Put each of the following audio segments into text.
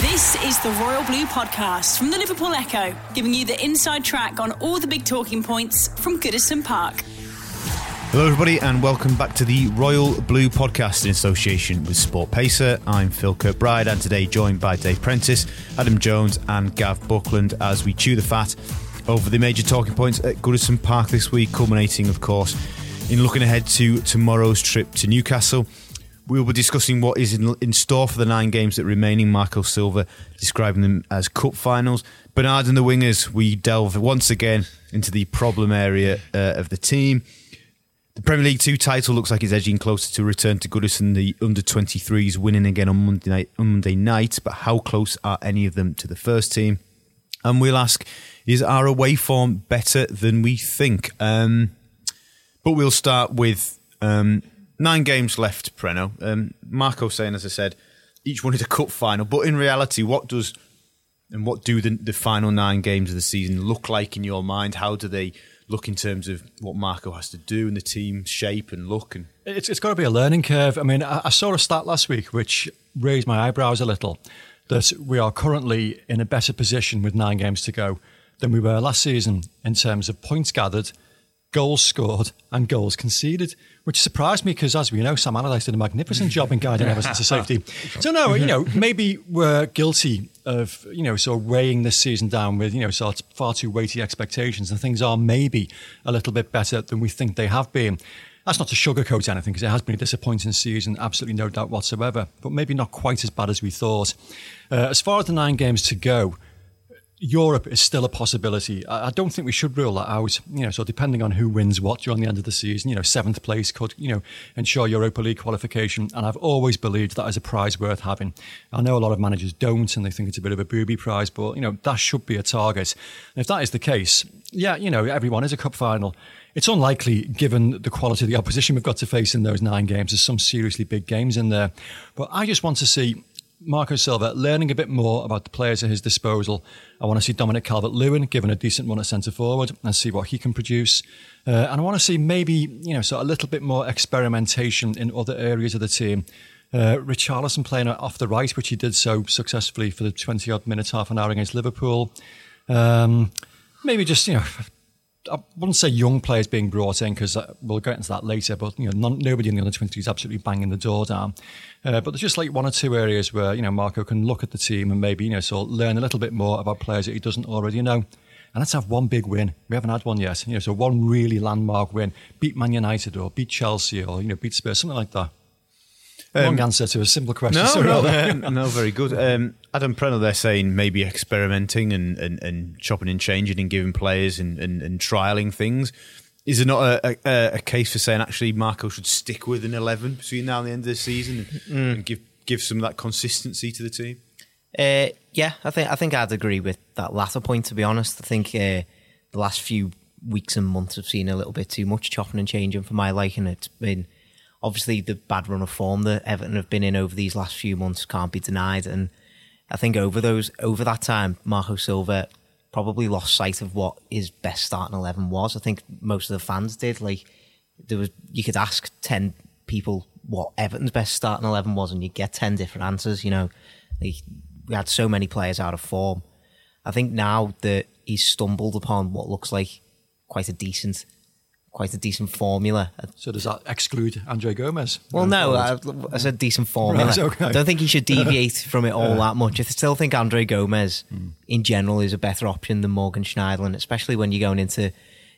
This is the Royal Blue Podcast from the Liverpool Echo, giving you the inside track on all the big talking points from Goodison Park. Hello, everybody, and welcome back to the Royal Blue Podcast in association with SportPesa. I'm Phil Kirkbride, and today joined by Dave Prentice, Adam Jones, and Gav Buckland as we chew the fat over the major talking points at Goodison Park this week, culminating, of course, in looking ahead to tomorrow's trip to Newcastle. We'll be discussing what is in, in store for the nine games that remaining. Marco Silva describing them as cup finals. Bernard and the wingers, we delve once again into the problem area uh, of the team. The Premier League Two title looks like it's edging closer to return to Goodison. The under 23s winning again on Monday night, on Monday night, but how close are any of them to the first team? And we'll ask, is our away form better than we think? Um, but we'll start with um, nine games left, Preno. Um, Marco saying, as I said, each one is a cup final. But in reality, what does and what do the, the final nine games of the season look like in your mind? How do they look in terms of what Marco has to do and the team shape and look? And it's, it's got to be a learning curve. I mean, I, I saw a stat last week which raised my eyebrows a little that we are currently in a better position with nine games to go than we were last season in terms of points gathered goals scored and goals conceded, which surprised me because, as we know, Sam Allardyce did a magnificent job in guiding Everton to safety. So, no, you know, maybe we're guilty of, you know, sort of weighing this season down with, you know, sort of far too weighty expectations, and things are maybe a little bit better than we think they have been. That's not to sugarcoat anything because it has been a disappointing season, absolutely no doubt whatsoever, but maybe not quite as bad as we thought. Uh, as far as the nine games to go, Europe is still a possibility. I don't think we should rule that out. You know, so depending on who wins what during the end of the season, you know, seventh place could, you know, ensure Europa League qualification. And I've always believed that is a prize worth having. I know a lot of managers don't, and they think it's a bit of a booby prize, but you know, that should be a target. And if that is the case, yeah, you know, everyone is a cup final. It's unlikely, given the quality of the opposition we've got to face in those nine games. There's some seriously big games in there, but I just want to see Marco Silva learning a bit more about the players at his disposal. I want to see Dominic Calvert Lewin given a decent run at centre forward and see what he can produce. Uh, and I want to see maybe, you know, so a little bit more experimentation in other areas of the team. Uh, Richarlison playing off the right, which he did so successfully for the 20 odd minutes, half an hour against Liverpool. Um, maybe just, you know, I wouldn't say young players being brought in because uh, we'll get into that later. But you know, none, nobody in the under twenties is absolutely banging the door down. Uh, but there's just like one or two areas where you know Marco can look at the team and maybe you know so learn a little bit more about players that he doesn't already know. And let's have one big win. We haven't had one yet. You know, so one really landmark win, beat Man United or beat Chelsea or you know beat Spurs, something like that. Um, Long answer to a simple question. No, no, no, no, very good. Um, Adam Preno, they're saying maybe experimenting and, and, and chopping and changing and giving players and, and, and trialing things. Is there not a, a, a, case for saying actually Marco should stick with an 11 between now and the end of the season and, mm. and give, give some of that consistency to the team? Uh, yeah, I think I think I'd agree with that latter point. To be honest, I think uh, the last few weeks and months have seen a little bit too much chopping and changing for my liking. It's been obviously the bad run of form that Everton have been in over these last few months can't be denied. And I think over those over that time, Marco Silva probably lost sight of what his best starting eleven was. I think most of the fans did. Like there was, you could ask ten people what Everton's best starting eleven was, and you'd get ten different answers. You know, like, we had so many players out of form. I think now that he's stumbled upon what looks like quite a decent quite a decent formula. So does that exclude Andre Gomes? Well, no, I, I, said decent formula. Right, okay. I don't think he should deviate from it all that much. I still think Andre Gomes, mm. in general, is a better option than Morgan Schneiderlin, especially when you're going into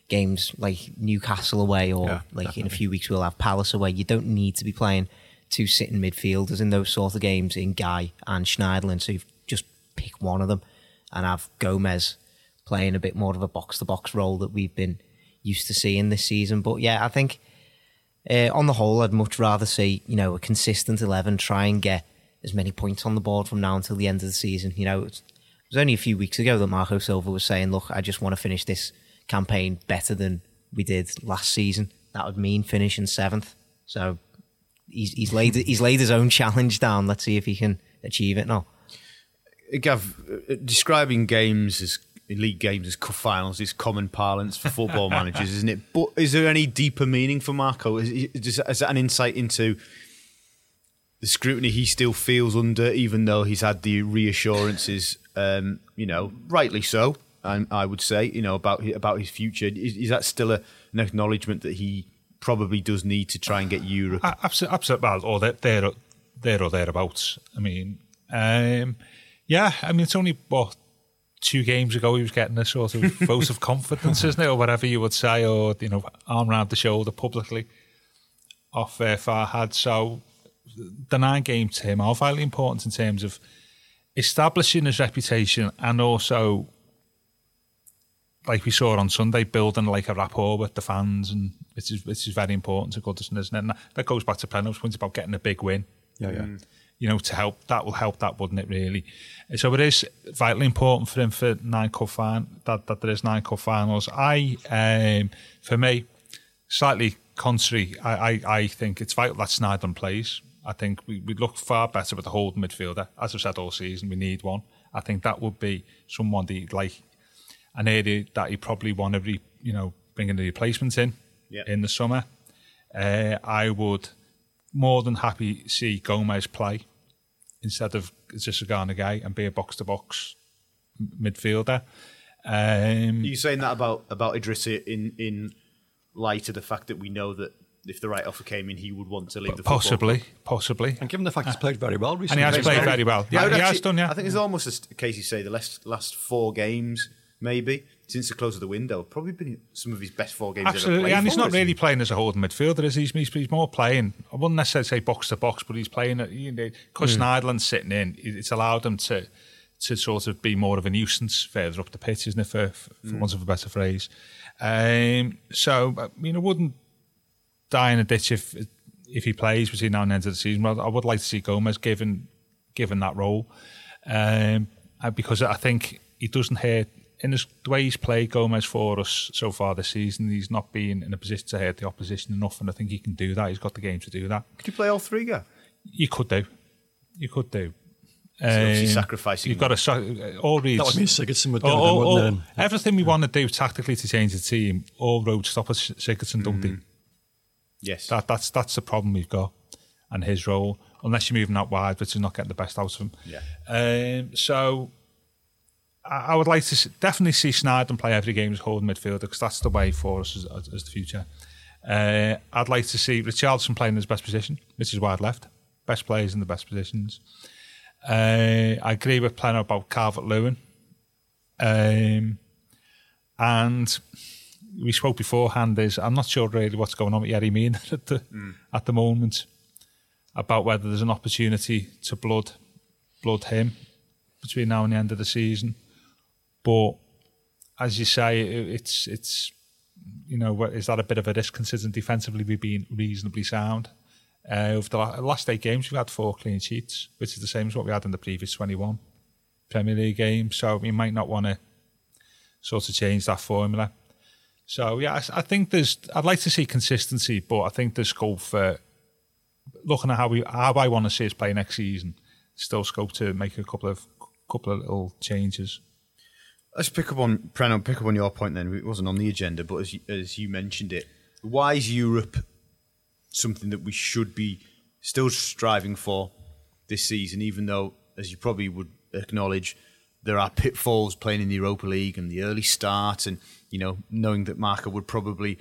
games like Newcastle away or yeah, like definitely. in a few weeks we'll have Palace away. You don't need to be playing two sitting midfielders in those sort of games in Gueye and Schneiderlin. So you just pick one of them and have Gomes playing a bit more of a box to box role that we've been used to seeing this season. But yeah, I think uh, on the whole, I'd much rather see you know a consistent eleven try and get as many points on the board from now until the end of the season. You know, it was only a few weeks ago that Marco Silva was saying, "Look, I just want to finish this campaign better than we did last season." That would mean finishing seventh. So he's he's laid he's laid his own challenge down. Let's see if he can achieve it now. Gav, uh, describing games as league games as cup finals is common parlance for football managers, isn't it? But is there any deeper meaning for Marco? Is, is, is that an insight into the scrutiny he still feels under, even though he's had the reassurances, um, you know, rightly so, and I would say, you know, about about his future. Is, is that still a, an acknowledgement that he probably does need to try and get Europe? Absolutely, absolutely. Well, or there, there or thereabouts. I mean, um, yeah. I mean, it's only what two games ago he was getting a sort of vote of confidence, isn't it, or whatever you would say, or you know, arm around the shoulder publicly off uh, Farhad. So the nine games to him are vitally important in terms of establishing his reputation and also, like we saw on Sunday, building like a rapport with the fans, and which is which is very important to Goodison, isn't it? And that goes back to Preno's point about getting a big win. Yeah, yeah. Mm you know, to help. That will help that, wouldn't it, really? So it is vitally important for him for nine cup final, that, that there is nine cup finals. I, um, for me, slightly contrary, I, I, I think it's vital that Sneijder plays. I think we, we look far better with a holding midfielder. As I've said all season, we need one. I think that would be someone that like an area that he probably want to, re, you know, bringing the replacements in in the summer. Uh, I would more than happy see Gomes play instead of just a Gana Gueye and be a box to box midfielder. Um, Are you saying that about about Idrissa in in light of the fact that we know that if the right offer came in, he would want to leave the possibly, possibly. And given the fact he's played very well recently, and he has played very well. Yeah, he actually, has done. Yeah, I think it's almost a case you say the last last four games maybe since the close of the window. Probably been some of his best four games. Absolutely, and he's not really playing as a holding midfielder. Is he? He's, he's more playing. I wouldn't necessarily say box to box, but he's playing. Because you know, mm. sitting in, it's allowed him to to sort of be more of a nuisance further up the pitch, isn't it? For, for mm. want of a better phrase. Um, so I mean, I wouldn't die in a ditch if if he plays between now and the end of the season. Well, I would like to see Gomes given given that role um, because I think he doesn't hurt in his, the way he's played Gomes for us so far this season, he's not been in a position to hurt the opposition enough, and I think he can do that. He's got the game to do that. Could you play all three, guys? You could do. You could do. Um, sacrificing. You've got to all reads. That would mean Sigurdsson would all, all, Everything we want to do tactically to change the team, all roads stop at Sigurdsson, don't mm. Yes. That, that's that's the problem we've got, and his role. Unless you're moving out wide, which is not getting the best out of him. Yeah. Um, so I would like to definitely see Sneijder play every game as holding midfielder because that's the way for us as, as the future. Uh, I'd like to see Richarlison playing in his best position, which is why I'd left. Best players in the best positions. Uh, I agree with Preno about Calvert Lewin. Um, and we spoke beforehand. Is I'm not sure really what's going on with Yerry Mina at the mm. at the moment about whether there's an opportunity to blood blood him between now and the end of the season. But as you say, it's it's you know is that a bit of a risk considering defensively we've been reasonably sound. Uh, over the last eight games, we've had four clean sheets, which is the same as what we had in the previous 21 Premier League games. So we might not want to sort of change that formula. So yeah, I, I, think there's. I'd like to see consistency, but I think there's scope for looking at how we how I want to see us play next season. Still scope to make a couple of couple of little changes. Let's pick up on. Pick up on your point. Then it wasn't on the agenda, but as you, as you mentioned it, why is Europe something that we should be still striving for this season? Even though, as you probably would acknowledge, there are pitfalls playing in the Europa League and the early start, and you know knowing that Marco would probably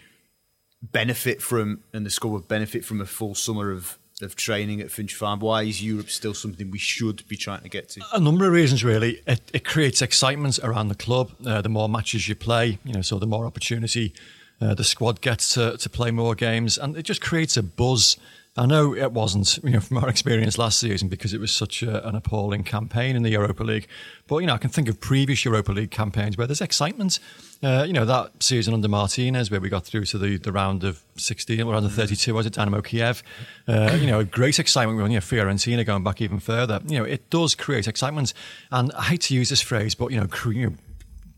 benefit from and the squad would benefit from a full summer of of training at Finch Farm? Why is Europe still something we should be trying to get to? A number of reasons, really. It, it creates excitement around the club. Uh, the more matches you play, you know, so the more opportunity uh, the squad gets to, to play more games, and it just creates a buzz I know it wasn't, you know, from our experience last season because it was such a, an appalling campaign in the Europa League. But, you know, I can think of previous Europa League campaigns where there's excitement. Uh, you know, that season under Martinez where we got through to the, the round of 16 or round of 32, was it Dynamo Kiev? Uh, you know, great excitement when, you know, Fiorentina going back even further. You know, it does create excitement. And I hate to use this phrase, but, you know, cre- you know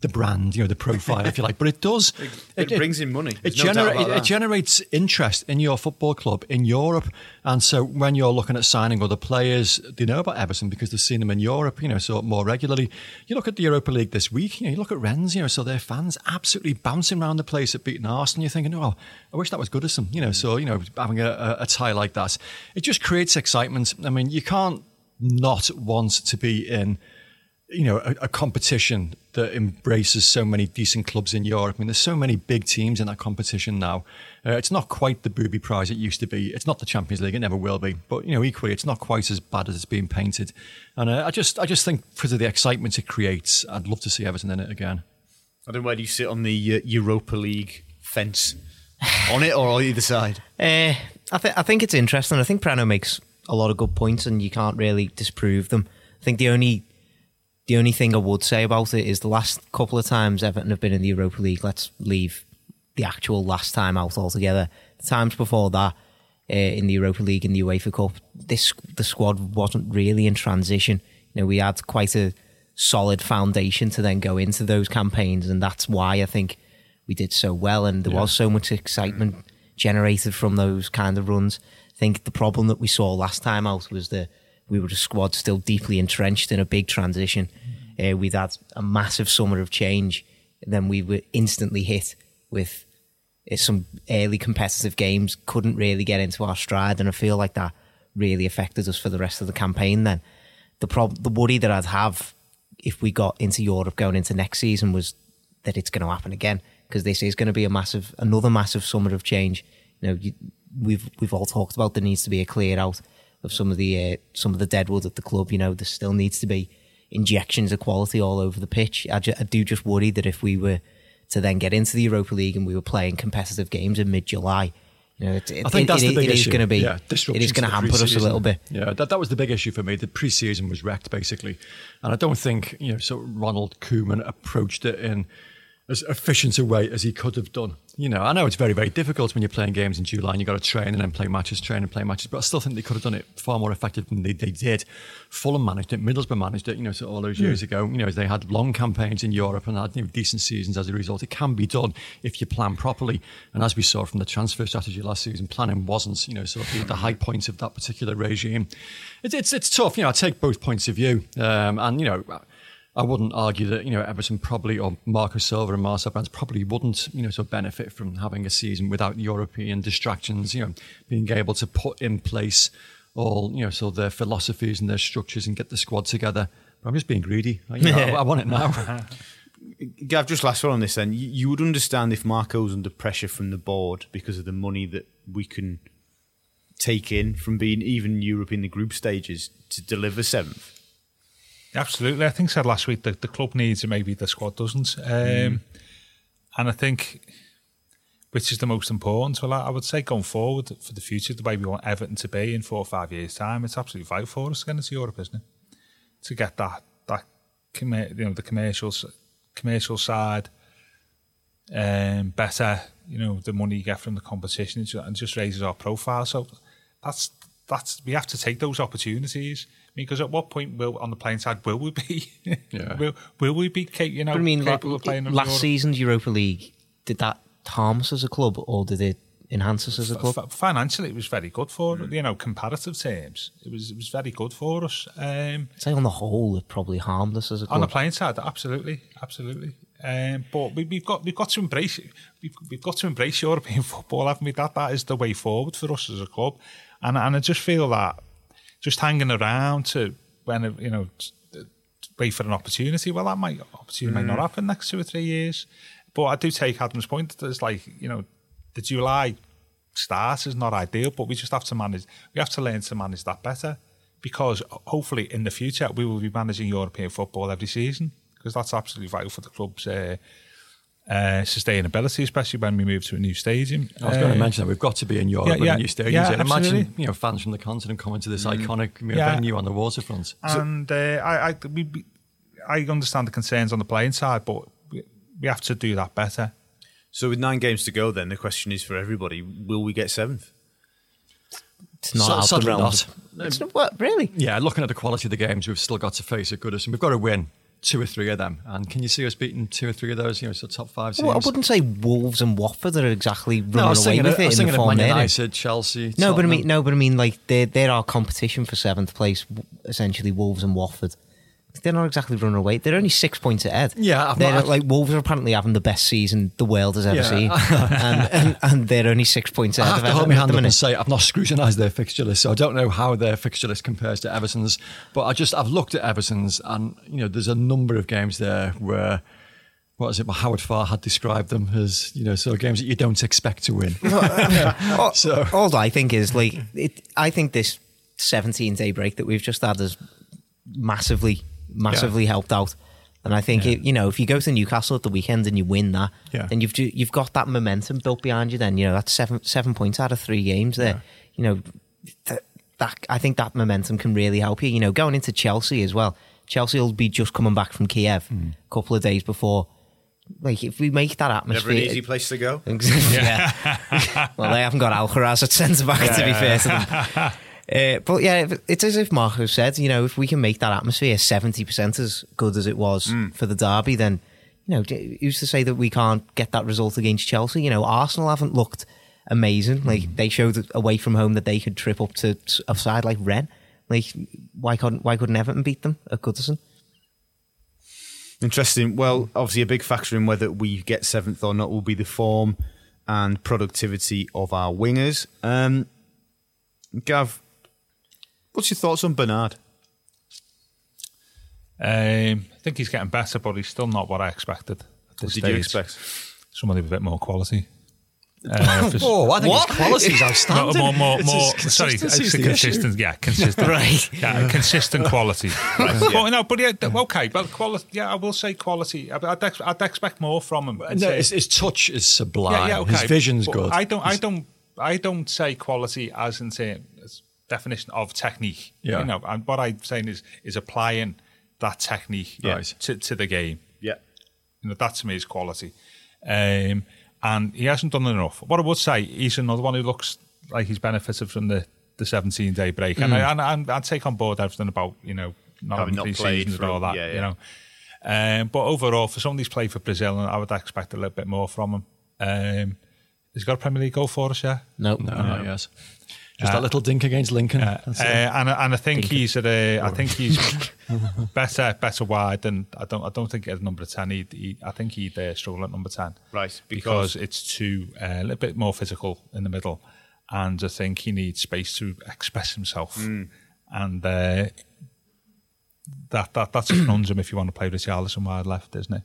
the brand, you know, the profile, if you like. But it does. It, it brings in money. It, genera- it, it, generates interest in your football club in Europe. And so when you're looking at signing other players, they know about Everton because they've seen them in Europe, you know, so more regularly. You look at the Europa League this week, you know, you look at Rennes, you know, so their fans absolutely bouncing around the place at beating Arsenal. You're thinking, oh, I wish that was Goodison, you know, so, you know, having a, a, a tie like that. It just creates excitement. I mean, you can't not want to be in you know, a, a, competition that embraces so many decent clubs in Europe. I mean, there's so many big teams in that competition now. Uh, it's not quite the booby prize it used to be. It's not the Champions League. It never will be. But you know, equally, it's not quite as bad as it's being painted. And uh, I just, I just think because of the excitement it creates, I'd love to see Everton in it again. I don't know where do you sit on the uh, Europa League fence, on it or on either side. Uh, I think I think it's interesting. I think Preno makes a lot of good points, and you can't really disprove them. I think the only the only thing I would say about it is the last couple of times Everton have been in the Europa League. Let's leave the actual last time out altogether. The times before that, uh, in the Europa League and the UEFA Cup, this the squad wasn't really in transition. You know, we had quite a solid foundation to then go into those campaigns, and that's why I think we did so well. And there yeah. was so much excitement generated from those kind of runs. I think the problem that we saw last time out was the we were a squad still deeply entrenched in a big transition. Uh, we'd had a massive summer of change. Then we were instantly hit with uh, some early competitive games, couldn't really get into our stride. And I feel like that really affected us for the rest of the campaign then. The prob- the worry that I'd have if we got into Europe going into next season was that it's going to happen again because this is going to be a massive, another massive summer of change. You know, you, we've we've all talked about there needs to be a clear out of some of the uh, some of the deadwood at the club. You know, there still needs to be injections of quality all over the pitch. I, ju- I do just worry that if we were to then get into the Europa League and we were playing competitive games in mid July. You know, it, I think that's it, the big it issue. is going to be. Yeah, it is going to hamper us a little bit. Yeah, that, that was the big issue for me. The pre-season was wrecked basically, and I don't think you know. So Ronald Koeman approached it in as efficient a way as he could have done. You know, I know it's very, very difficult when you're playing games in July and you've got to train and then play matches, train and play matches, but I still think they could have done it far more effective than they, they did. Fulham managed it, Middlesbrough managed it, you know, so all those years ago. You know, they had long campaigns in Europe and had you know, decent seasons as a result. It can be done if you plan properly. And as we saw from the transfer strategy last season, planning wasn't, you know, sort of the high points of that particular regime. It, it's, it's tough, you know, I take both points of view. Um, and, you know, I wouldn't argue that you know Everton probably or Marco Silva and Marcel Brands probably wouldn't you know sort of benefit from having a season without European distractions. You know, being able to put in place all you know sort of their philosophies and their structures and get the squad together. But I'm just being greedy. You know, I, I, want it now. Gav, just last one on this. Then you, you would understand if Marco's under pressure from the board because of the money that we can take in from being even Europe in the group stages to deliver seventh Absolutely. I think I said last week that the club needs it, maybe the squad doesn't. Um, mm. And I think, which is the most important, well, I would say going forward for the future, the way we want Everton to be in four or five years' time, it's absolutely vital for us to get into Europe, isn't it? To get that, that you know, the commercials, commercial side um, better, you know, the money you get from the competition and just raises our profile. So that's, that's, we have to take those opportunities because at what point will on the playing side will we be? yeah. will will we be? You know, I mean, capable of playing last season's Europa League did that harm us as a club, or did it enhance us as a club? F- financially, it was very good for mm. you know comparative terms. It was it was very good for us. Um, I'd say on the whole, it probably harmed us as a club. On the playing side, absolutely, absolutely. Um, but we, have got we've got to embrace we've, we've got to embrace European football, haven't we? That that is the way forward for us as a club, and and I just feel that just hanging around to when you know wait for an opportunity. Well, that might opportunity mm. might not mm. happen next two or three years. But I do take Adam's point. There's like you know the July start is not ideal, but we just have to manage. We have to learn to manage that better because hopefully in the future we will be managing European football every season because that's absolutely vital for the club's uh, uh, sustainability, especially when we move to a new stadium. I was going Uh, to mention that we've got to be in Europe yeah, with yeah, a new stadium. yeah, and imagine absolutely. you know fans from the continent coming to this iconic you know, Yeah. venue on the waterfront. and uh, I, I, we, we- I understand the concerns on the playing side, but we, we have to do that better. So with nine games to go, then the question is for everybody: Will we get seventh? It's not So- out the sadly realms. not. It's not what really. Yeah, looking at the quality of the games we've still got to face at Goodison, we've got to win two or three of them. And can you see us beating two or three of those? You know, so top five teams. Well, I wouldn't say Wolves and Watford are exactly running no, I was away with of, I it was in the thinking of Man. United, Chelsea. No, but I mean, no, but I mean, like they're they're our competition for seventh place. Essentially, Wolves and Watford. They're not exactly running away. They're only six points ahead. Yeah, I've they're not- like Wolves are apparently having the best season the world has ever Yeah. seen, and, and and they're only six points ahead. I have of to hold my hand up and say I've not scrutinised their fixture list, so I don't know how their fixture list compares to Everton's. But I just I've looked at Everton's, and you know, there's a number of games there where. What is it? Well, Howard Farr had described them as, you know, sort of games that you don't expect to win. all, So- all I think is like it. I think this 17 day break that we've just had has massively, massively helped out. And I think it, you know if you go to Newcastle at the weekend and you win that, Yeah. then you've you've got that momentum built behind you. Then you know that's seven seven points out of three games there. You know that, that I think that momentum can really help you. You know going into Chelsea as well. Chelsea will be just coming back from Kiev Hmm. a couple of days before. Like if we make that atmosphere, Never an easy place to go. yeah. well, they haven't got Alcaraz at centre back, to be fair to them. Uh, but yeah, it's as if Marco said, you know, if we can make that atmosphere 70% as good as it was for the derby, then, you know, who's to say that we can't get that result against Chelsea? You know, Arsenal haven't looked amazing. Like, they showed away from home that they could trip up to a side like Rennes. Like, why couldn't, why couldn't Everton beat them at Goodison? Interesting. Well, obviously, a big factor in whether we get seventh or not will be the form and productivity of our wingers. Um, Gav, what's your thoughts on Bernard? Um, I think he's getting better, but he's still not what I expected. At What this did you expect? Somebody with a bit more quality. Uh, for- Oh, I think What? his quality is No, outstanding. more, more, It's more. Sorry, consistency it's a the issue. consistent. Yeah, consistent. Right. Yeah, consistent quality. But no, but yeah, okay, but quality. Yeah, I will say quality. I'd, I'd, ex- I'd expect more from him. I'd No, say- his, his touch is sublime. yeah, yeah, okay. His vision's but good. I don't, I don't, I don't say quality as in say as definition of technique. Yeah. You know, and what I'm saying is is applying that technique Right. to, to the game. Yeah. You know, that to me is quality. Um, and he hasn't done enough. What I would say, he's another one who looks like he's benefited from the, the 17 day break. And, I, and, and I'd take on board everything about, you know, not Having having not played seasons for- and all that, yeah, yeah. you know. Um, but overall, for somebody who's played for Brazil, I would expect a little bit more from him. Um, has he got a Premier League goal for us, yeah? No. No, no, yes. Just Uh, that little dink against Lincoln. Uh, uh, and and I think he's at a, I think he's better better wide than I don't I don't think at number ten. He, he I think he'd uh, struggle at number ten, Right, Because, because- it's too uh, a little bit more physical in the middle, and I think he needs space to express himself, and uh, that that that's a conundrum if you want to play Richarlison wide left, isn't it?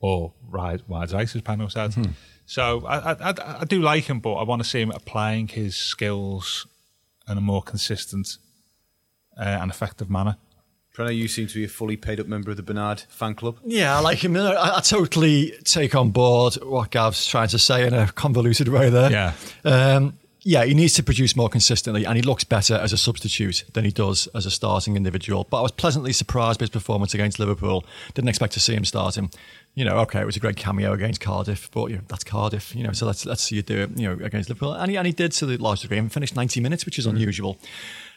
Or wide wide right, as Pano said. So I, I I I do like him, but I want to see him applying his skills in a more consistent uh, and effective manner. Preno, you seem to be a fully paid up member of the Bernard fan club. Yeah, I like him. I, I totally take on board what Gav's trying to say in a convoluted way there. Yeah. Um, yeah, he needs to produce more consistently, and he looks better as a substitute than he does as a starting individual. But I was pleasantly surprised by his performance against Liverpool. Didn't expect to see him starting. You know, okay, it was a great cameo against Cardiff, but you know, that's Cardiff. You know, so let's let's see you do it. You know, against Liverpool, and he, and he did to the large degree, and finished ninety minutes, which is unusual.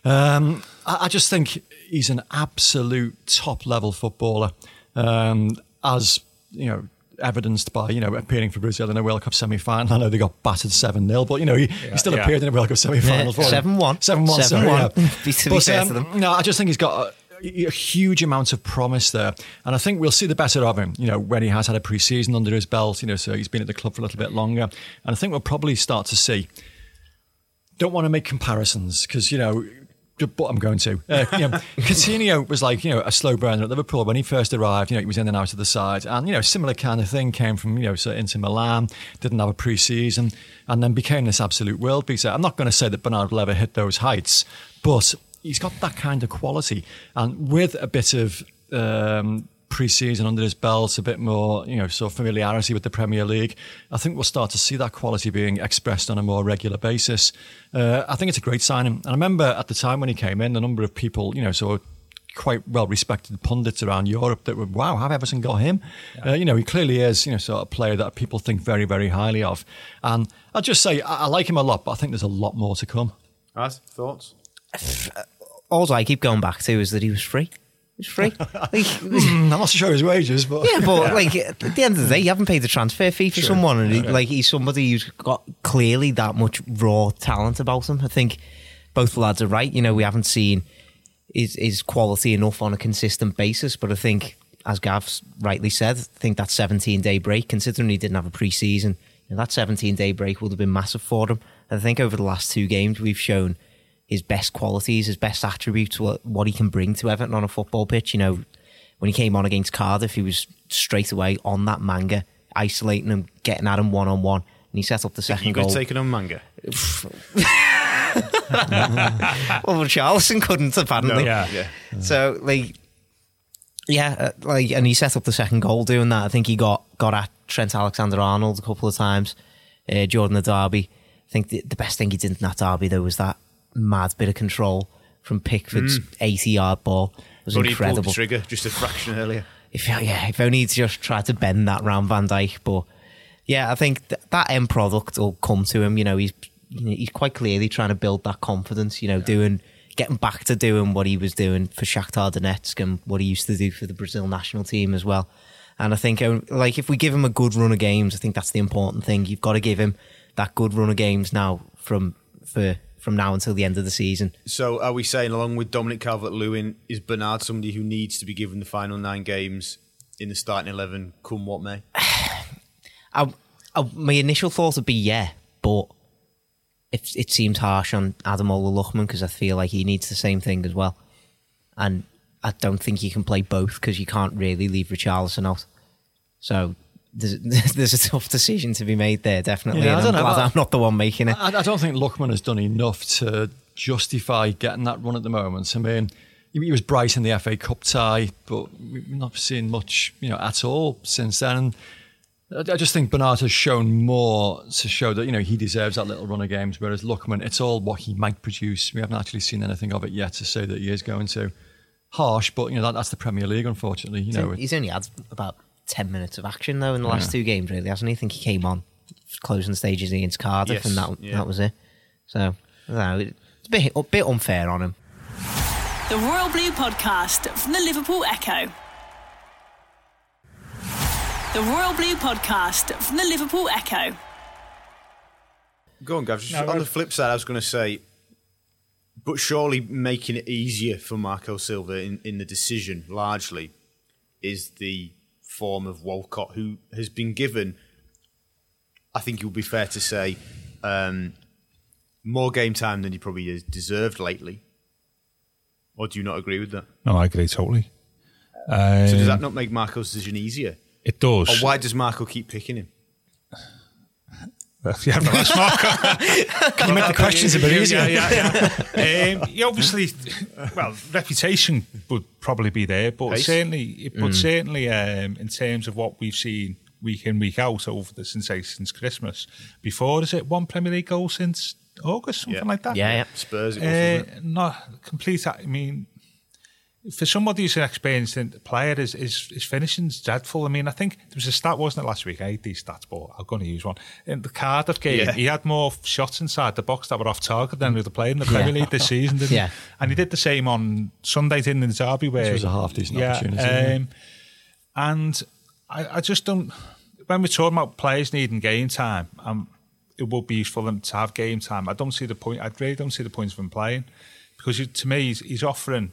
Um, I, I just think he's an absolute top level footballer, um, as you know, evidenced by you know appearing for Brazil in a World Cup semi final. I know they got battered seven 0 but you know he, he still yeah. appeared in a World Cup semi final. Yeah, 7-1. seven one, 7-1, yeah. to be But, um, them. No, I just think he's got. A, a huge amount of promise there, and I think we'll see the better of him. You know, when he has had a pre-season under his belt, you know, so he's been at the club for a little bit longer, and I think we'll probably start to see don't want to make comparisons because you know. But I'm going to. Uh, you know, Coutinho was like you know a slow burner at Liverpool when he first arrived. You know he was in and out of the side, and you know similar kind of thing came from you know so Inter Milan. Didn't have a pre-season, and then became this absolute world beater. I'm not going to say that Bernard will ever hit those heights, but he's got that kind of quality, and with a bit of um, pre-season under his belt, a bit more, you know, sort of familiarity with the Premier League, I think we'll start to see that quality being expressed on a more regular basis. Uh, I think it's a great signing. And I remember at the time when he came in, the number of people, you know, sort of quite well respected pundits around Europe that were, wow, have Everton got him? Yeah. Uh, you know, he clearly is, you know, sort of a player that people think very, very highly of. And I'll just say, I, I like him a lot, but I think there's a lot more to come. As thoughts? All I keep going back to is that he was free. He was free. like, I'm not sure his wages, but yeah, but like at the end of the day, you haven't paid the transfer fee for sure. someone, and he, like he's somebody who's got clearly that much raw talent about him. I think both lads are right. You know, we haven't seen is is quality enough on a consistent basis. But I think, as Gav's rightly said, I think that 17 day break, considering he didn't have a pre season, you know, that 17 day break would have been massive for him. And I think over the last two games, we've shown his best qualities, his best attributes, what, what he can bring to Everton on a football pitch. You know, when he came on against Cardiff, he was straight away on that Manga, isolating him, getting at him one on one. And he set up the second you goal. taking on Manga. well, Charleston couldn't apparently. No, yeah. yeah. So like, yeah, uh, like, and he set up the second goal doing that. I think he got got at Trent Alexander Arnold a couple of times. Uh, Jordan the Derby. I think the, the, best thing he did in that derby though was that mad bit of control from Pickford's mm. eighty yard ball. It was incredible. trigger just a fraction earlier. If yeah, if only he'd just tried to bend that round Van Dijk, but yeah, I think th- that end product will come to him. You know, he's he's quite clearly trying to build that confidence. You know, yeah. doing getting back to doing what he was doing for Shakhtar Donetsk and what he used to do for the Brazil national team as well. And I think, um, like, if we give him a good run of games, I think that's the important thing. You've got to give him that good run of games now from for from now until the end of the season. So, are we saying, along with Dominic Calvert-Lewin, is Bernard somebody who needs to be given the final nine games in the starting eleven, come what may? I, I, my initial thought would be yeah, but it, it seems harsh on Ademola Lookman because I feel like he needs the same thing as well. And I don't think you can play both because you can't really leave Richarlison out. So there's, there's a tough decision to be made there, definitely. Yeah, I don't I'm know, I'm not the one making it. I, I don't think Lookman has done enough to justify getting that run at the moment. I mean, he was bright in the FA Cup tie, but we've not seen much, you know, at all since then. I just think Bernard has shown more to show that you know he deserves that little run of games, whereas Lookman, it's all what he might produce. We haven't actually seen anything of it yet to say that he is going to. Harsh, but you know that, that's the Premier League, unfortunately. You know, he's only had about ten minutes of action though in the last yeah. two games, really, hasn't he? I think he came on closing stages against Cardiff, yes, and that yeah. that was it. So know, it's a bit, a bit unfair on him. The Royal Blue Podcast from the Liverpool Echo. The Royal Blue Podcast from the Liverpool Echo. Go on, Gav. No, on the flip side, I was going to say, but surely making it easier for Marco Silva in, in the decision largely is the form of Walcott, who has been given, I think it would be fair to say, um, more game time than he probably has deserved lately. Or do you not agree with that? No, I agree totally. Um, so does that not make Marco's decision easier? It does. Or why does Marco keep picking him? Yeah, no, that's Marco. Can you make the questions a bit easier? Yeah, yeah, yeah. um, yeah, obviously, well, reputation would probably be there, but Pace. certainly, but mm. certainly, um, in terms of what we've seen week in week out over the since since Christmas. Before is it one Premier League goal since August, something yeah. like that? Yeah, yeah. Spurs. It was, uh, not complete. I mean, for somebody who's an experienced player, his, his, his finishing's dreadful. I mean, I think there was a stat, wasn't it, last week? I hate these stats, but I'm going to use one. In the Cardiff game, yeah. he had more shots inside the box that were off target than with the played in the Premier yeah. League this season, didn't yeah. he? And he did the same on Sunday, didn't in the Derby, where... It was a half decent yeah, opportunity. Um, and I, I just don't... When we're talking about players needing game time, um, it would be useful for them to have game time. I don't see the point. I really don't see the point of him playing because to me, he's, he's offering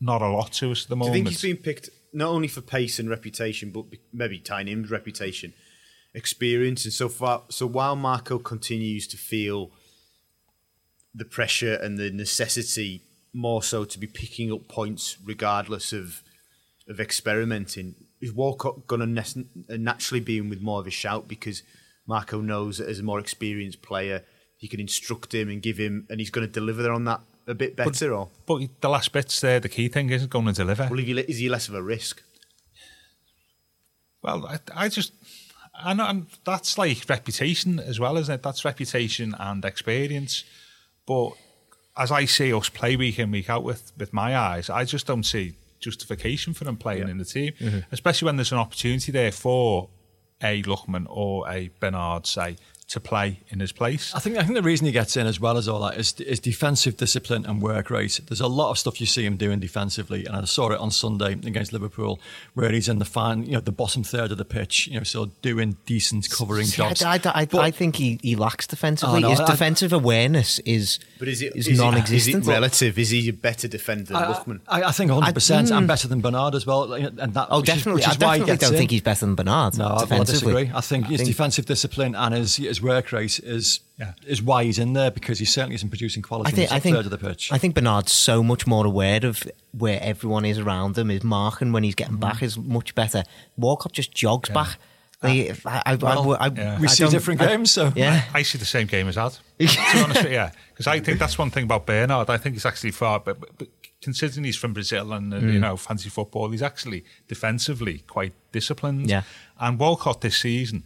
not a lot to us at the moment. Do you think he's been picked not only for pace and reputation, but maybe in reputation, experience, and so far? So while Marco continues to feel the pressure and the necessity more so to be picking up points regardless of of experimenting, is Walcott going to naturally be in with more of a shout because Marco knows that as a more experienced player, he can instruct him and give him, and he's going to deliver on that a bit better, but, or but the last bit's there. The key thing isn't going to deliver. Well, is he less of a risk? Well, I, I just, I know and that's like reputation as well, isn't it? That's reputation and experience. But as I see us play week in week out with with my eyes, I just don't see justification for him playing in the team, mm-hmm. especially when there's an opportunity there for a Lookman or a Bernard, say, to play in his place. I think I think the reason he gets in as well as all that is is defensive discipline and work rate. There's a lot of stuff you see him doing defensively, and I saw it on Sunday against Liverpool, where he's in the fine, you know, the bottom third of the pitch, you know, so doing decent covering See, I, jobs. I, I, But- I think he, he lacks defensively. Oh, no, His I- defensive awareness is But is it is is it- non-existent. Is it relative? Is he a better defender than I, Lookman? I, I think 100 percent. I- I'm mm. better than Bernard as well, and that. oh, definitely. is I definitely don't in. think he's better than Bernard. No, I, I defensively. disagree. I think his defensive discipline and his his work rate is Yeah. is why he's in there because he certainly isn't producing quality I think, in I think, third of the pitch. I think Bernard's so much more aware of where everyone is around him. His marking when he's getting Mm-hmm. back is much better. Walcott just jogs back. Like, I, I, Well, I, I, yeah. we see don't- different I- games, so Yeah. I see the same game as that. to be honest with you, because I think that's one thing about Bernard. I think he's actually far, but, but, but considering he's from Brazil and uh, you Mm. know fancy football, he's actually defensively quite disciplined. Yeah. And Walcott this season,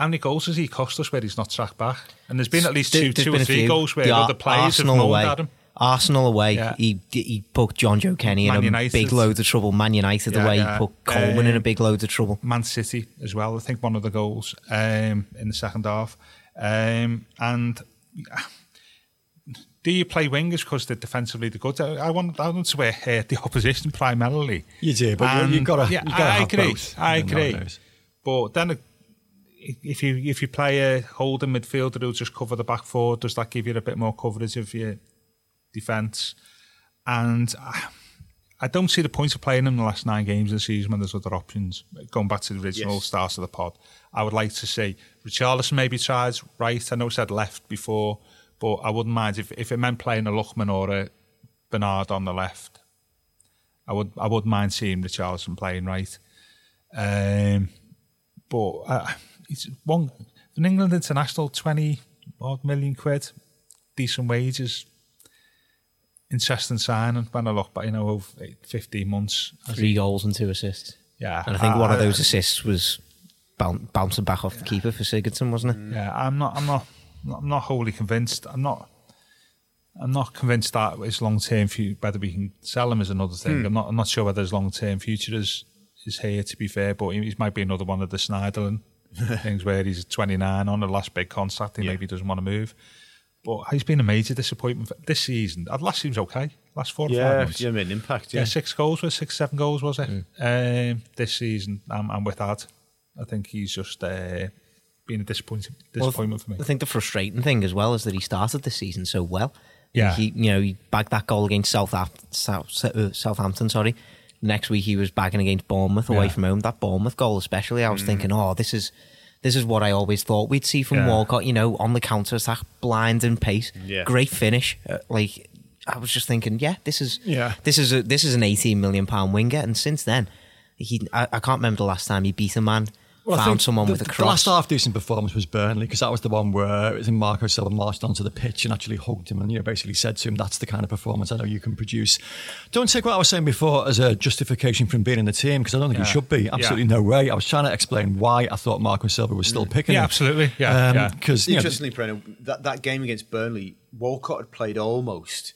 how many goals has he cost us where he's not tracked back? And there's been at least two, there's two or three few. goals where The Ar- other players Arsenal have moaned away. at him. Arsenal away, Yeah. he he put Jonjoe Kenny Man in a United. big load of trouble. Man United Yeah, away, yeah. he put Coleman in a Um, big load of trouble. Man City as well. I think one of the goals um, in the second half. Um, and do you play wingers because they're defensively the good? I I want, I want to uh, hurt the opposition primarily. You do, but you- And- you've gotta- yeah, you've gotta I have agree. both, I agree. But then, uh, if you if you play a holding midfielder who'll just cover the back four, does that give you a bit more coverage of your defence? And I, I don't see the point of playing him in the last nine games of the season when there's other options. Going back to the original Yes. start of the pod, I would like to see Richarlison maybe tries right. I know I said left before, but I wouldn't mind if, if it meant playing a Lookman or a Bernard on the left. I would I wouldn't mind seeing Richarlison playing right. Um, but uh, it's one an England international twenty odd million quid, decent wages. Interesting signing when I look back, you know, over 15 months. Three he- goals and two assists. Yeah. And I think one of those uh, assists was boun- bouncing back off the keeper for Sigurdsson, wasn't it? Yeah, I'm not. I'm not. I'm not wholly convinced. I'm not. I'm not convinced that his long term future. Whether we can sell him is another thing. Hmm. I'm not. I'm not sure whether his long term future is is here. To be fair, but he, he might be another one of the Schneiderlin things where he's 29 on the last big contract. He maybe doesn't want to move. But he's been a major disappointment for this season. Uh, Last season's okay. Last four or five Yeah, months. yeah, made an impact. Yeah, Yeah, six goals was six, seven goals was it? Um, this season, I'm, I'm with that. I think he's just uh, been a disappointment, disappointment for me. I think the frustrating thing as well is that he started the season so well. Yeah. he you know he bagged that goal against South, South uh, Southampton. Sorry, next week he was bagging against Bournemouth away Yeah. from home. That Bournemouth goal, especially, I was thinking, oh, this is this is what I always thought we'd see from Yeah. Walcott. You know, on the counter attack, blind and pace, Yeah. great finish. Uh, like I was just thinking, yeah, this is Yeah. this is a, this is an eighteen million pound winger, and since then. He, I, I can't remember the last time he beat a man, Well, found someone the, with a The cross. last half decent performance was Burnley because that was the one where it was in Marco Silva marched onto the pitch and actually hugged him and you know basically said to him, "That's the kind of performance I know you can produce." Don't take what I was saying before as a justification from being in the team because I don't think Yeah. he should be. Absolutely Yeah. no way. I was trying to explain why I thought Marco Silva was still mm. picking Yeah, him. absolutely. Yeah, um, yeah. Because you know, Interestingly, Brennan, that, that game against Burnley, Walcott had played almost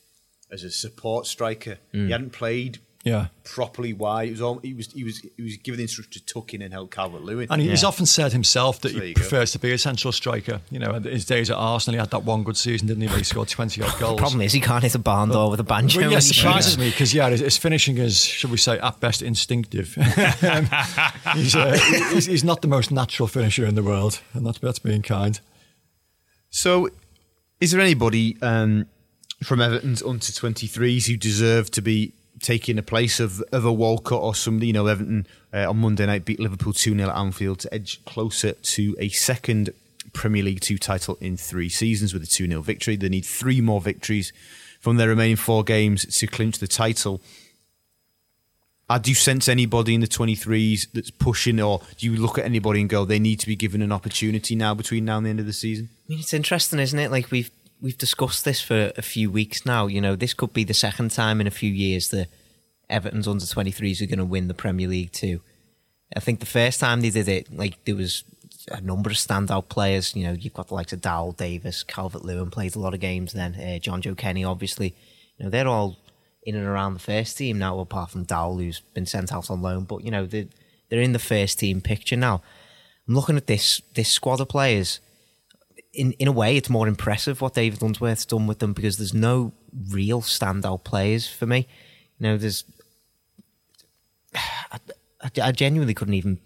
as a support striker. He mm. hadn't played yeah. properly wide. It was all, he was he was he was given the instruction to tuck in and help Calvert Lewin. And he's Yeah. often said himself that So he you go. prefers to be a central striker. You know, his days at Arsenal, he had that one good season, didn't he? Where he scored 20 odd goals. the Problem is, he can't hit a barn door with a banjo. Well, yeah, it surprises shoots. me because yeah, his, his finishing is, should we say, at best instinctive. Um, he's, uh, he's, he's not the most natural finisher in the world, and that's that's being kind. So, is there anybody um, from Everton's under 23s who deserve to be taking the place of, of a Walcott or somebody? You know, Everton uh, on Monday night beat Liverpool 2 0 at Anfield to edge closer to a second Premier League 2 title in three seasons with a 2 0 victory. They need three more victories from their remaining four games to clinch the title. Uh, do you sense anybody in the 23s that's pushing, or do you look at anybody and go, they need to be given an opportunity now between now and the end of the season? I mean, it's interesting, isn't it? Like we've we've discussed this for a few weeks now. You know, this could be the second time in a few years that Everton's under 23s are going to win the Premier League too. I think the first time they did it, like there was a number of standout players. You know, you've got the likes of Dowell Davis, Calvert Lewin played a lot of games then. Uh, Jonjoe Kenny, obviously. You know, they're all in and around the first team now, apart from Dowell, who's been sent out on loan. But you know, they're, they're in the first team picture now. I'm looking at this this squad of players. In in a way, it's more impressive what David Unsworth's done with them because there's no real standout players for me. You know, there's I, I genuinely couldn't even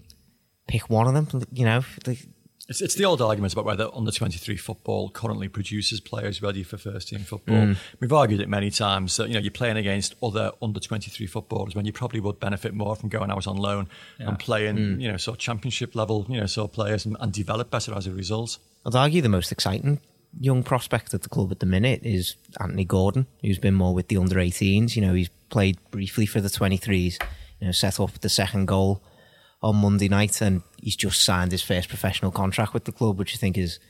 pick one of them. You know, like, it's, it's the old argument about whether under 23 football currently produces players ready for first team football. Mm. We've argued it many times that you know you're playing against other under 23 footballers when you probably would benefit more from going out on loan yeah. and playing mm. you know sort of championship level you know sort of players and, and develop better as a result. I'd argue the most exciting young prospect at the club at the minute is Anthony Gordon, who's been more with the under 18s. You know, he's played briefly for the 23s. You know, set up the second goal on Monday night, and he's just signed his first professional contract with the club, which I think is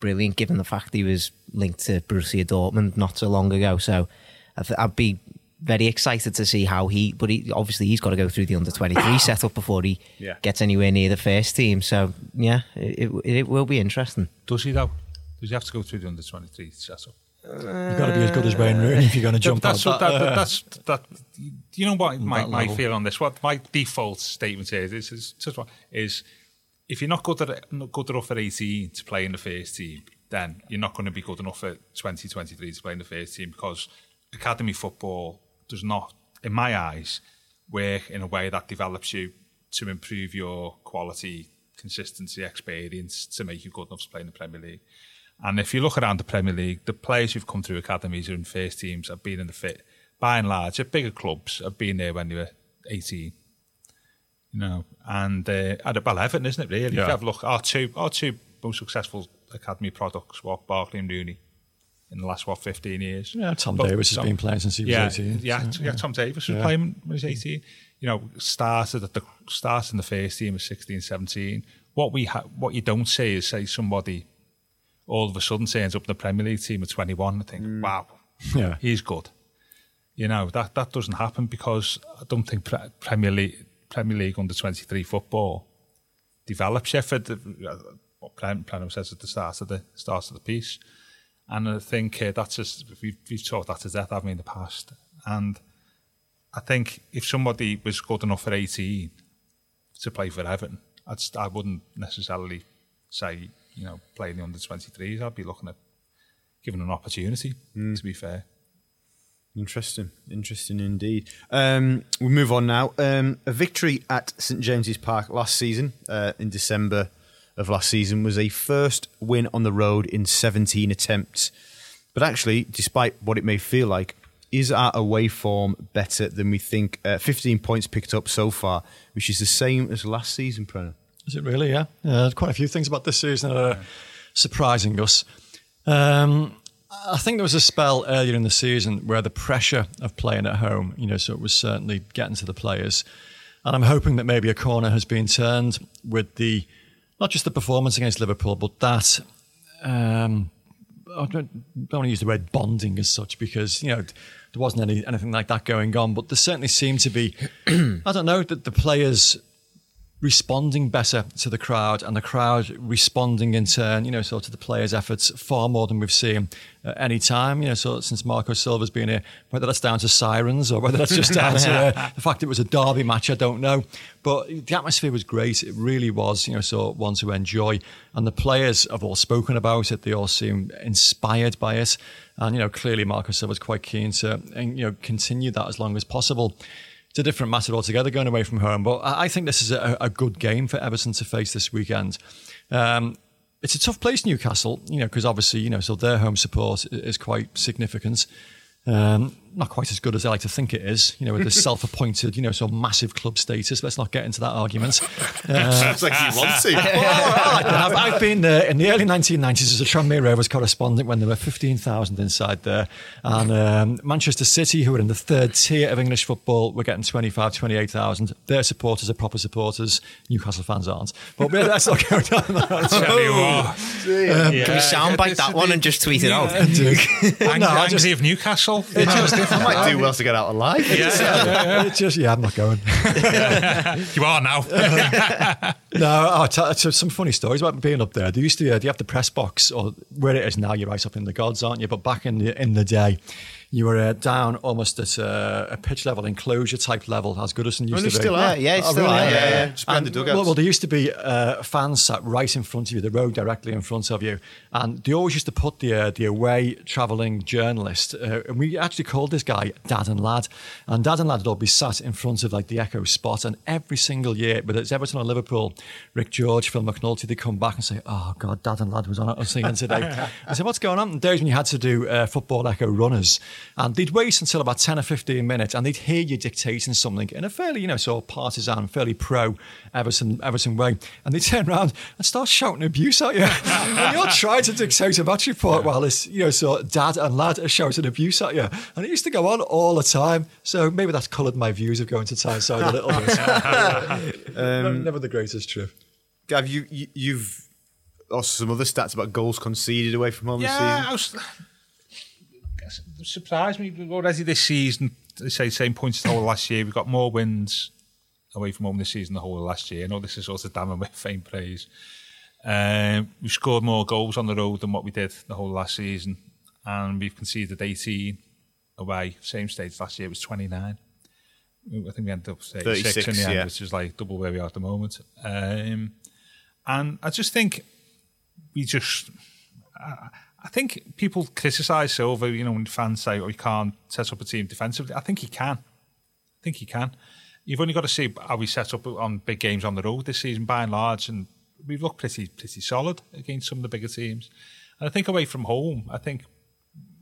brilliant, given the fact he was linked to Borussia Dortmund not so long ago. So I'd be very excited to see how he, but he, obviously he's got to go through the under 23 setup before he yeah. gets anywhere near the first team. So yeah, it, it, it will be interesting. Does he though? Does he have to go through the under 23 setup? You've got to be as good as Wayne Rooney if you're going to jump that's out. What, that, that, that's that. You know what my, my feel on this? What my default statement is is, is just what is if you're not good at not good enough at 18 to play in the first team, then you're not going to be good enough at 2023 to play in the first team because academy football does not, in my eyes, work in a way that develops you to improve your quality, consistency, experience to make you good enough to play in the Premier League. And if you look around the Premier League, the players who've come through academies or in first teams have been in the fit, by and large, at bigger clubs, have been there when they were 18. You know, and uh, at well, Everton, isn't it, really? Yeah. If you have a look, our two, our two most successful academy products were Barkley and Rooney in the last, what, 15 years. Yeah, Tom but, Davies has been playing since he was yeah, 18. Yeah, so, yeah, Tom Davies was yeah. playing when he was 18. You know, started at the started in the first team at 16, 17. What we ha- what you don't see is say somebody all of a sudden turns up in the Premier League team at 21 I think, mm. wow, yeah. he's good. You know, that, that doesn't happen because I don't think pre- Premier League Premier League under 23 football develops you for the, what Prem says at the start of the start of the piece. And I think uh, that's just, we've, we've talked that to death, haven't we, in the past. And I think if somebody was good enough at 18 to play for Everton, I'd, I wouldn't necessarily say you know, playing the under 23s, I'd be looking at giving an opportunity, mm. to be fair. Interesting, interesting indeed. Um, we move on now. Um, a victory at St James's Park last season, uh, in December of last season, was a first win on the road in 17 attempts. But actually, despite what it may feel like, is our away form better than we think? Uh, 15 points picked up so far, which is the same as last season, Brennan. Is it really? Yeah. yeah quite a few things about this season that are surprising us. Um, I think there was a spell earlier in the season where the pressure of playing at home, you know, so it was certainly getting to the players. And I'm hoping that maybe a corner has been turned with the, not just the performance against Liverpool, but that, um, I don't, don't want to use the word bonding as such because, you know, there wasn't any, anything like that going on, but there certainly seemed to be, I don't know, that the players responding better to the crowd and the crowd responding in turn, you know, sort of to the players' efforts far more than we've seen at any time, you know, so since Marco Silva's been here, whether that's down to sirens or whether that's just down to uh, the fact it was a derby match, I don't know. But the atmosphere was great. It really was, you know, so one to enjoy. And the players have all spoken about it. They all seem inspired by it. And, you know, clearly Marco Silva's quite keen to, you know, continue that as long as possible it's a different matter altogether going away from home. But I think this is a, a good game for Everton to face this weekend. Um, it's a tough place, Newcastle, you know, because obviously, you know, so their home support is quite significant. Um, not quite as good as I like to think it is, you know, with this self-appointed, you know, sort of massive club status. Let's not get into that argument. Uh, Sounds like you want to. well, I've, I've, been there in the early 1990s as a Tranmere Rovers correspondent when there were 15,000 inside there. And um, Manchester City, who are in the third tier of English football, were getting 25, 28,000. Their supporters are proper supporters. Newcastle fans aren't. But let's not go down that. um, yeah. Can we soundbite that one and just tweet it out? Ang- no, Angry of Newcastle? It just, I might do well to get out alive. It's just yeah, I'm not going. You are now. No, I'll tell you some funny stories about being up there. They used to, uh, do you have the press box, or where it is now, you're right up in the gods, aren't you? But back in the in the day, you were uh, down almost at uh, a pitch level, enclosure type level, as Goodison used Well, to they be. still are. Yeah, yeah, it's Oh, still really? are, Yeah, yeah, yeah. yeah. Just behind the And- dugouts. Well, well, there used to be uh, fans sat right in front of you, the road directly in front of you, and they always used to put the uh, the away travelling journalist, uh, and we actually called this guy Dad and Lad, and Dad and Lad would all be sat in front of like the Echo spot, and every single year, whether it's Everton or Liverpool, Rick George, Phil McNulty, they come back and say, "Oh God, Dad and Lad was on it singing today." I said, "What's going on?" And days when you had to do uh, football Echo runners, and they'd wait until about ten or fifteen minutes, and they'd hear you dictating something in a fairly, you know, sort of partisan, fairly pro Everton Everton way, and they'd turn around and start shouting abuse at you. and you're trying to dictate a match report while this, you know, so dad and lad are shouting abuse at you, and it used to go on all the time. So maybe that's coloured my views of going to Tyneside a little bit. Um, Never the greatest trip. Gav, you, you, you've also some other stats about goals conceded away from home yeah, I this was. It surprised me already this season. They say same points as the whole last year. We've got more wins away from home this season than the whole of last year. I know this is sort of damning with faint praise. Um, we've scored more goals on the road than what we did the whole last season, and we've conceded 18 away. Same stage last year it was 29. I think we ended up 36, 36, in the end, yeah. which is like double where we are at the moment. Um, and I just think we just. I, I think people criticise Silva, you know, when fans say, oh, he can't set up a team defensively. I think he can. I think he can. You've only got to see how we set up on big games on the road this season, by and large, and we've looked pretty pretty solid against some of the bigger teams. And I think away from home, I think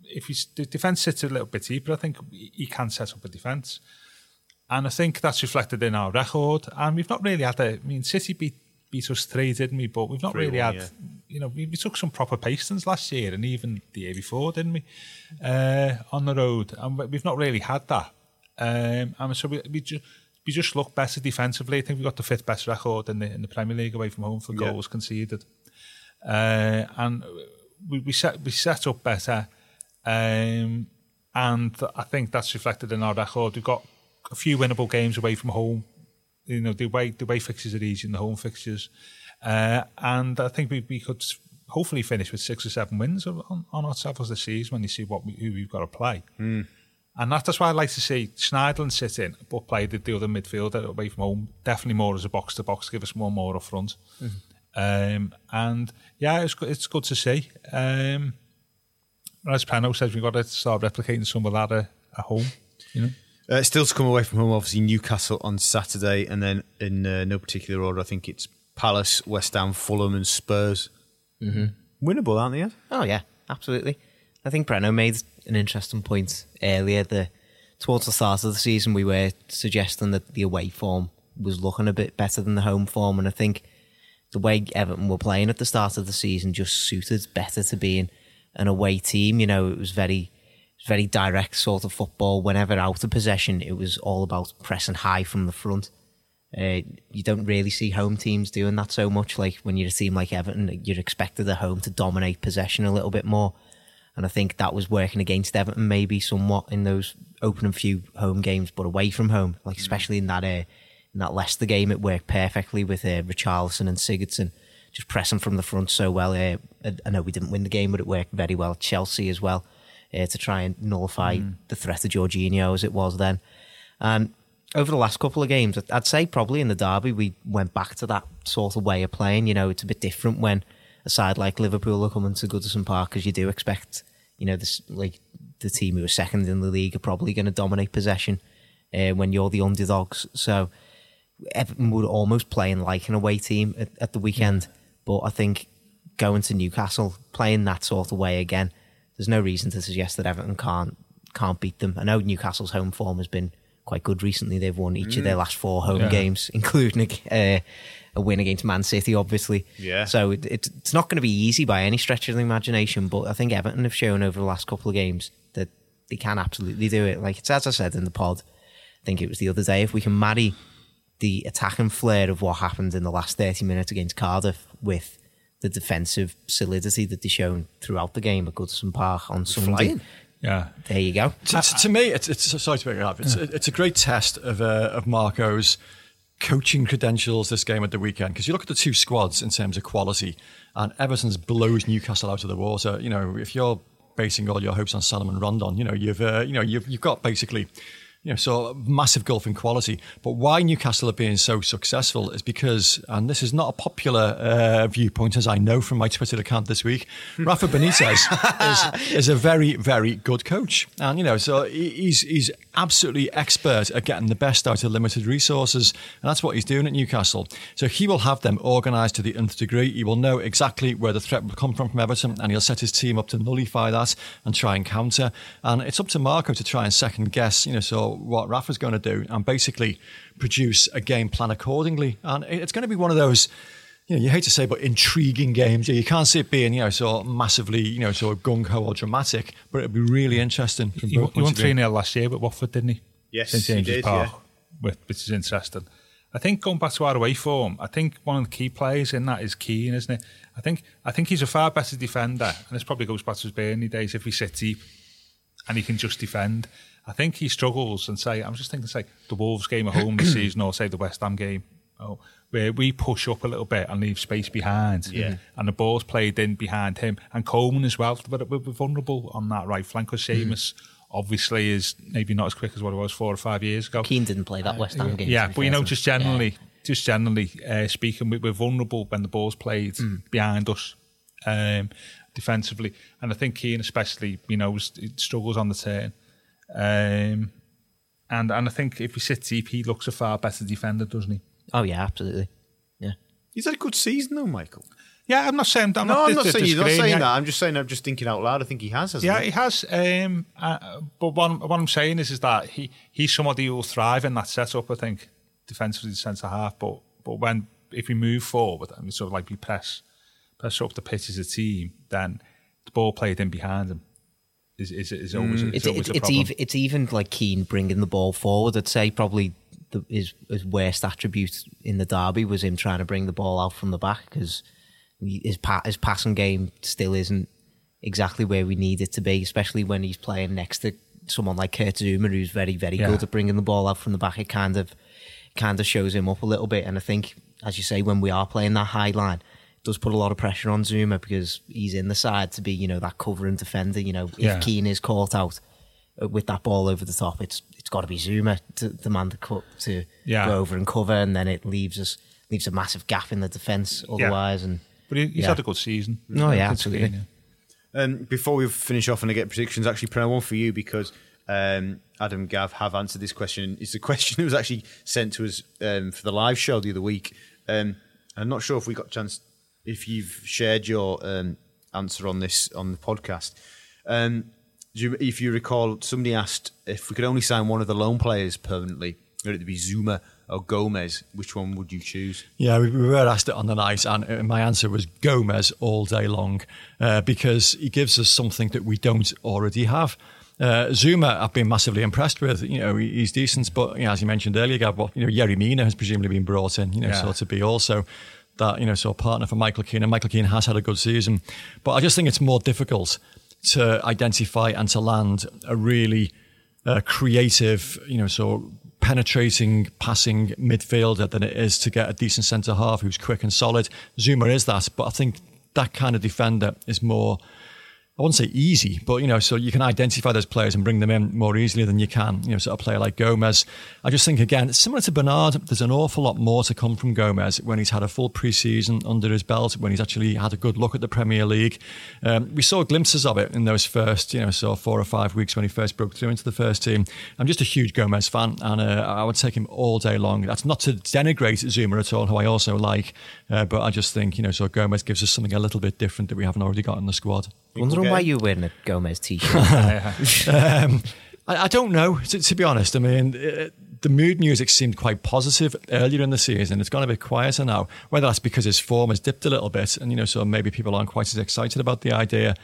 if he's, the defence sits a little bit deeper, I think he can set up a defence. And I think that's reflected in our record. And we've not really had a. I mean, City beat beat us three, didn't we? But we've not really 3-1, had. yeah. You know, we, we took some proper pastons last year, and even the year before, didn't we? Uh, on the road, and we- we've not really had that. Um, and so we we just we just look better defensively. I think we've got the fifth best record in the in the Premier League away from home for Yeah. goals conceded. Uh, and we, we set we set up better, um, and I think that's reflected in our record. We've got a few winnable games away from home. You know, the way the way fixtures are easy in the home fixtures, uh, and I think we, we could hopefully finish with six or seven wins on, on ourselves this season when you see what we, who we've got to play. And that, that's why I like to see Schneiderlin sit in, but play the, the other midfielder away from home. Definitely more as a box to box, give us more more up front. Um, and yeah, it's good, it's good to see. Um, as Pano says, we've got to start replicating some of that at, at home. You know, Uh, still to come away from home, obviously Newcastle on Saturday, and then in uh, no particular order, I think it's Palace, West Ham, Fulham, and Spurs. Mm-hmm. Winnable, aren't they? Ed? Oh yeah, absolutely. I think Preno made an interesting point earlier. The towards the start of the season, we were suggesting that the away form was looking a bit better than the home form, and I think the way Everton were playing at the start of the season just suited better to being an away team. You know, it was very, very direct sort of football. Whenever out of possession, it was all about pressing high from the front. Uh, you don't really see home teams doing that so much. Like when you're a team like Everton, you're expected at home to dominate possession a little bit more. And I think that was working against Everton maybe somewhat in those opening few home games, but away from home, like especially in that uh, in that Leicester game, it worked perfectly with uh, Richarlison and Sigurdsson just pressing from the front so well. Uh, I- know we didn't win the game, but it worked very well. Chelsea as well uh, to try and nullify the threat of Jorginho as it was then. And over the last couple of games, I'd say probably in the derby, we went back to that sort of way of playing. You know, it's a bit different when a side like Liverpool are coming to Goodison Park because you do expect, you know, this like the team who are second in the league are probably going to dominate possession uh, when you're the underdogs. So Everton were almost playing like an away team at, at the weekend, but I think going to Newcastle playing that sort of way again, there's no reason to suggest that Everton can't can't beat them. I know Newcastle's home form has been quite good recently. They've won each of their last four home Yeah. games, including uh, a win against Man City, obviously. Yeah. So it, it's it's not going to be easy by any stretch of the imagination, but I think Everton have shown over the last couple of games that they can absolutely do it. Like it's as I said in the pod, I think it was the other day. If we can marry the attacking flair of what happened in the last 30 minutes against Cardiff with the defensive solidity that they shown throughout the game at Goodison Park on Sunday. flying. Yeah. There you go. To, to, to me, it's, it's sorry to break it up. It's, it's a great test of uh, of Marco's coaching credentials this game at the weekend because you look at the two squads in terms of quality, and Everton's blows Newcastle out of the water. You know, if you're basing all your hopes on Salomon Rondon, you know, you've uh, you know you've you've got basically you know, so massive gulf in quality. But why Newcastle are being so successful is because, and this is not a popular uh, viewpoint, as I know from my Twitter account this week, Rafa Benitez is, is a very, very good coach. And, you know, so he's, he's absolutely expert at getting the best out of limited resources. And that's what he's doing at Newcastle. So he will have them organised to the nth degree. He will know exactly where the threat will come from from Everton, and he'll set his team up to nullify that and try and counter. And it's up to Marco to try and second guess, you know, so what Rafa's going to do and basically produce a game plan accordingly. And it's going to be one of those, you know, you hate to say, but intriguing games. You can't see it being, you know, so massively, you know, sort of gung ho or dramatic, but it'll be really interesting. From he, he won 3 0 last year with Watford, didn't he? Yes, St he did, Park, yeah. with, which is interesting. I think going back to our away form, I think one of the key players in that is Keane, isn't it? I think I think he's a far better defender, and this probably goes back to his Burnley days. If he sits deep and he can just defend, I think he struggles. And say, I'm just thinking, say the Wolves game at home this season, or say the West Ham game, oh, where we push up a little bit and leave space behind, Yeah. and the ball's played in behind him and Coleman as well. But we're vulnerable on that right flank. Because Seamus obviously is maybe not as quick as what it was four or five years ago. Keane didn't play that West Ham game. Yeah, to be but you know, just him. generally, just generally uh, speaking, we, we're vulnerable when the ball's played behind us um, defensively, and I think Keane, especially, you know, struggles on the turn. Um, and and I think if he sits deep, he looks a far better defender, doesn't he? Oh yeah, absolutely. Yeah. He's had a good season though, Michael. Yeah, I'm not saying. I'm no, not, I'm not saying you're not saying that. I'm just saying I'm just thinking out loud. I think he has, hasn't Yeah, he? he has. Um, uh, but what, what I'm saying is, is that he he's somebody who will thrive in that setup. I think defensively, the centre half. But but when if we move forward and we sort of like we press press up the pitch as a team, then the ball played in behind him is is, is always mm. is It's always it's, a it's even it's even like Keane bringing the ball forward. I'd say probably the, his his worst attribute in the derby was him trying to bring the ball out from the back because his pa- his passing game still isn't exactly where we need it to be, especially when he's playing next to someone like Kurt Zouma, who's very very Yeah. good at bringing the ball out from the back. It kind of kind of shows him up a little bit, and I think, as you say, when we are playing that high line. It Does put a lot of pressure on Zouma because he's in the side to be, you know, that covering defender. You know, if Yeah. Keane is caught out, uh, with that ball over the top, it's it's got to be Zouma to the man to cut to Yeah. go over and cover, and then it leaves us leaves a massive gap in the defence otherwise. And but he, he's yeah. had a good season. No, yeah, Good absolutely. season, Um, before we finish off and I get predictions, actually, Prem, one for you because um, Adam Gav have answered this question. It's a question that was actually sent to us um, for the live show the other week. Um, I'm not sure if we got a chance, if you've shared your um, answer on this on the podcast. Um, do you, if you recall, somebody asked if we could only sign one of the loan players permanently, would it be Zouma or Gomes? Which one would you choose? Yeah, we, we were asked it on the night, and uh, my answer was Gomes all day long uh, because he gives us something that we don't already have. Uh, Zouma, I've been massively impressed with. You know, he- he's decent, but you know, as you mentioned earlier, Gav, well, you know, Yerry Mina has presumably been brought in. You know, Yeah. so to be also that you know, so a partner for Michael Keane, and Michael Keane has had a good season, but I just think it's more difficult to identify and to land a really uh, creative, you know, so penetrating, passing midfielder than it is to get a decent centre half who's quick and solid. Zouma is that, but I think that kind of defender is more. I wouldn't say easy, but you know, so you can identify those players and bring them in more easily than you can, you know, sort of player like Gomes. I just think again, similar to Bernard, there's an awful lot more to come from Gomes when he's had a full pre-season under his belt, when he's actually had a good look at the Premier League. Um, we saw glimpses of it in those first, you know, so four or five weeks when he first broke through into the first team. I'm just a huge Gomes fan, and uh, I would take him all day long. That's not to denigrate Zouma at all, who I also like, uh, but I just think, you know, so Gomes gives us something a little bit different that we haven't already got in the squad. Wondering Okay. why you're wearing a Gomes t-shirt. Um, I, I don't know, to, to be honest. I mean, uh, the mood music seemed quite positive earlier in the season. It's gone a bit quieter now. Whether that's because his form has dipped a little bit, and you know, so maybe people aren't quite as excited about the idea.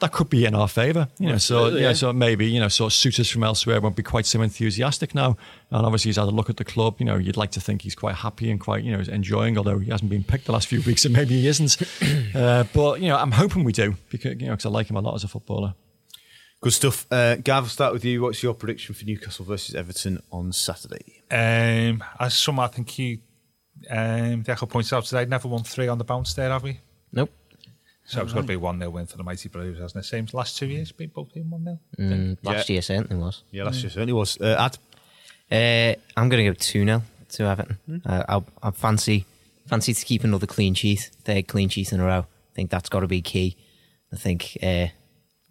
That could be in our favour, you know. So yeah, yeah. so maybe you know, so suitors from elsewhere won't be quite so enthusiastic now. And obviously, he's had a look at the club. You know, you'd like to think he's quite happy and quite you know enjoying, although he hasn't been picked the last few weeks, and maybe he isn't. uh, but you know, I'm hoping we do because you know, 'cause I like him a lot as a footballer. Good stuff. Uh, Gav, I'll start with you. What's your prediction for Newcastle versus Everton on Saturday? Um, as some, I think you, um, the Echo points out today, never won three on the bounce there, have we? Nope. So it's got to be 1 0 win for the Mighty Blues, hasn't it? Same as last two years, been both been 1 0. Mm, last Yeah. year certainly was. Yeah, last year certainly was. Uh, Ad? Uh, I'm going to go 2 0 to Everton. Uh, I, I fancy fancy to keep another clean sheet, third clean sheet in a row. I think that's got to be key. I think uh,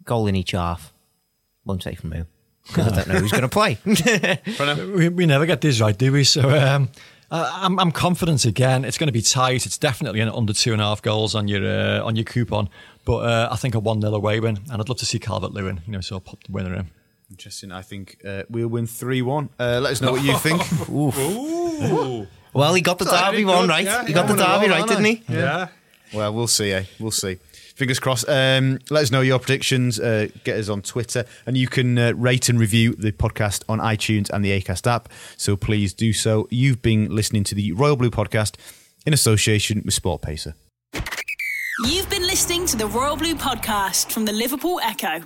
goal in each half. Won't say from who. 'cause I don't know who's going to play. We, we never get this right, do we? So um, I- I'm, I'm confident again. It's going to be tight. It's definitely an under two and a half goals on your uh, on your coupon. But uh, I think a one 0 away win, and I'd love to see Calvert Lewin. You know, so I'll pop the winner in. Interesting. I think uh, we'll win 3 1. Uh, let us know what you think. well, he got the Sorry, Derby one right. yeah, he got the Derby right, didn't he? Yeah. Well, we'll see, eh? We'll see. Fingers crossed. Um, let us know your predictions. Uh, get us on Twitter. And you can uh, rate and review the podcast on iTunes and the ACAST app. So please do so. You've been listening to the Royal Blue podcast in association with SportPesa. You've been listening to the Royal Blue podcast from the Liverpool Echo.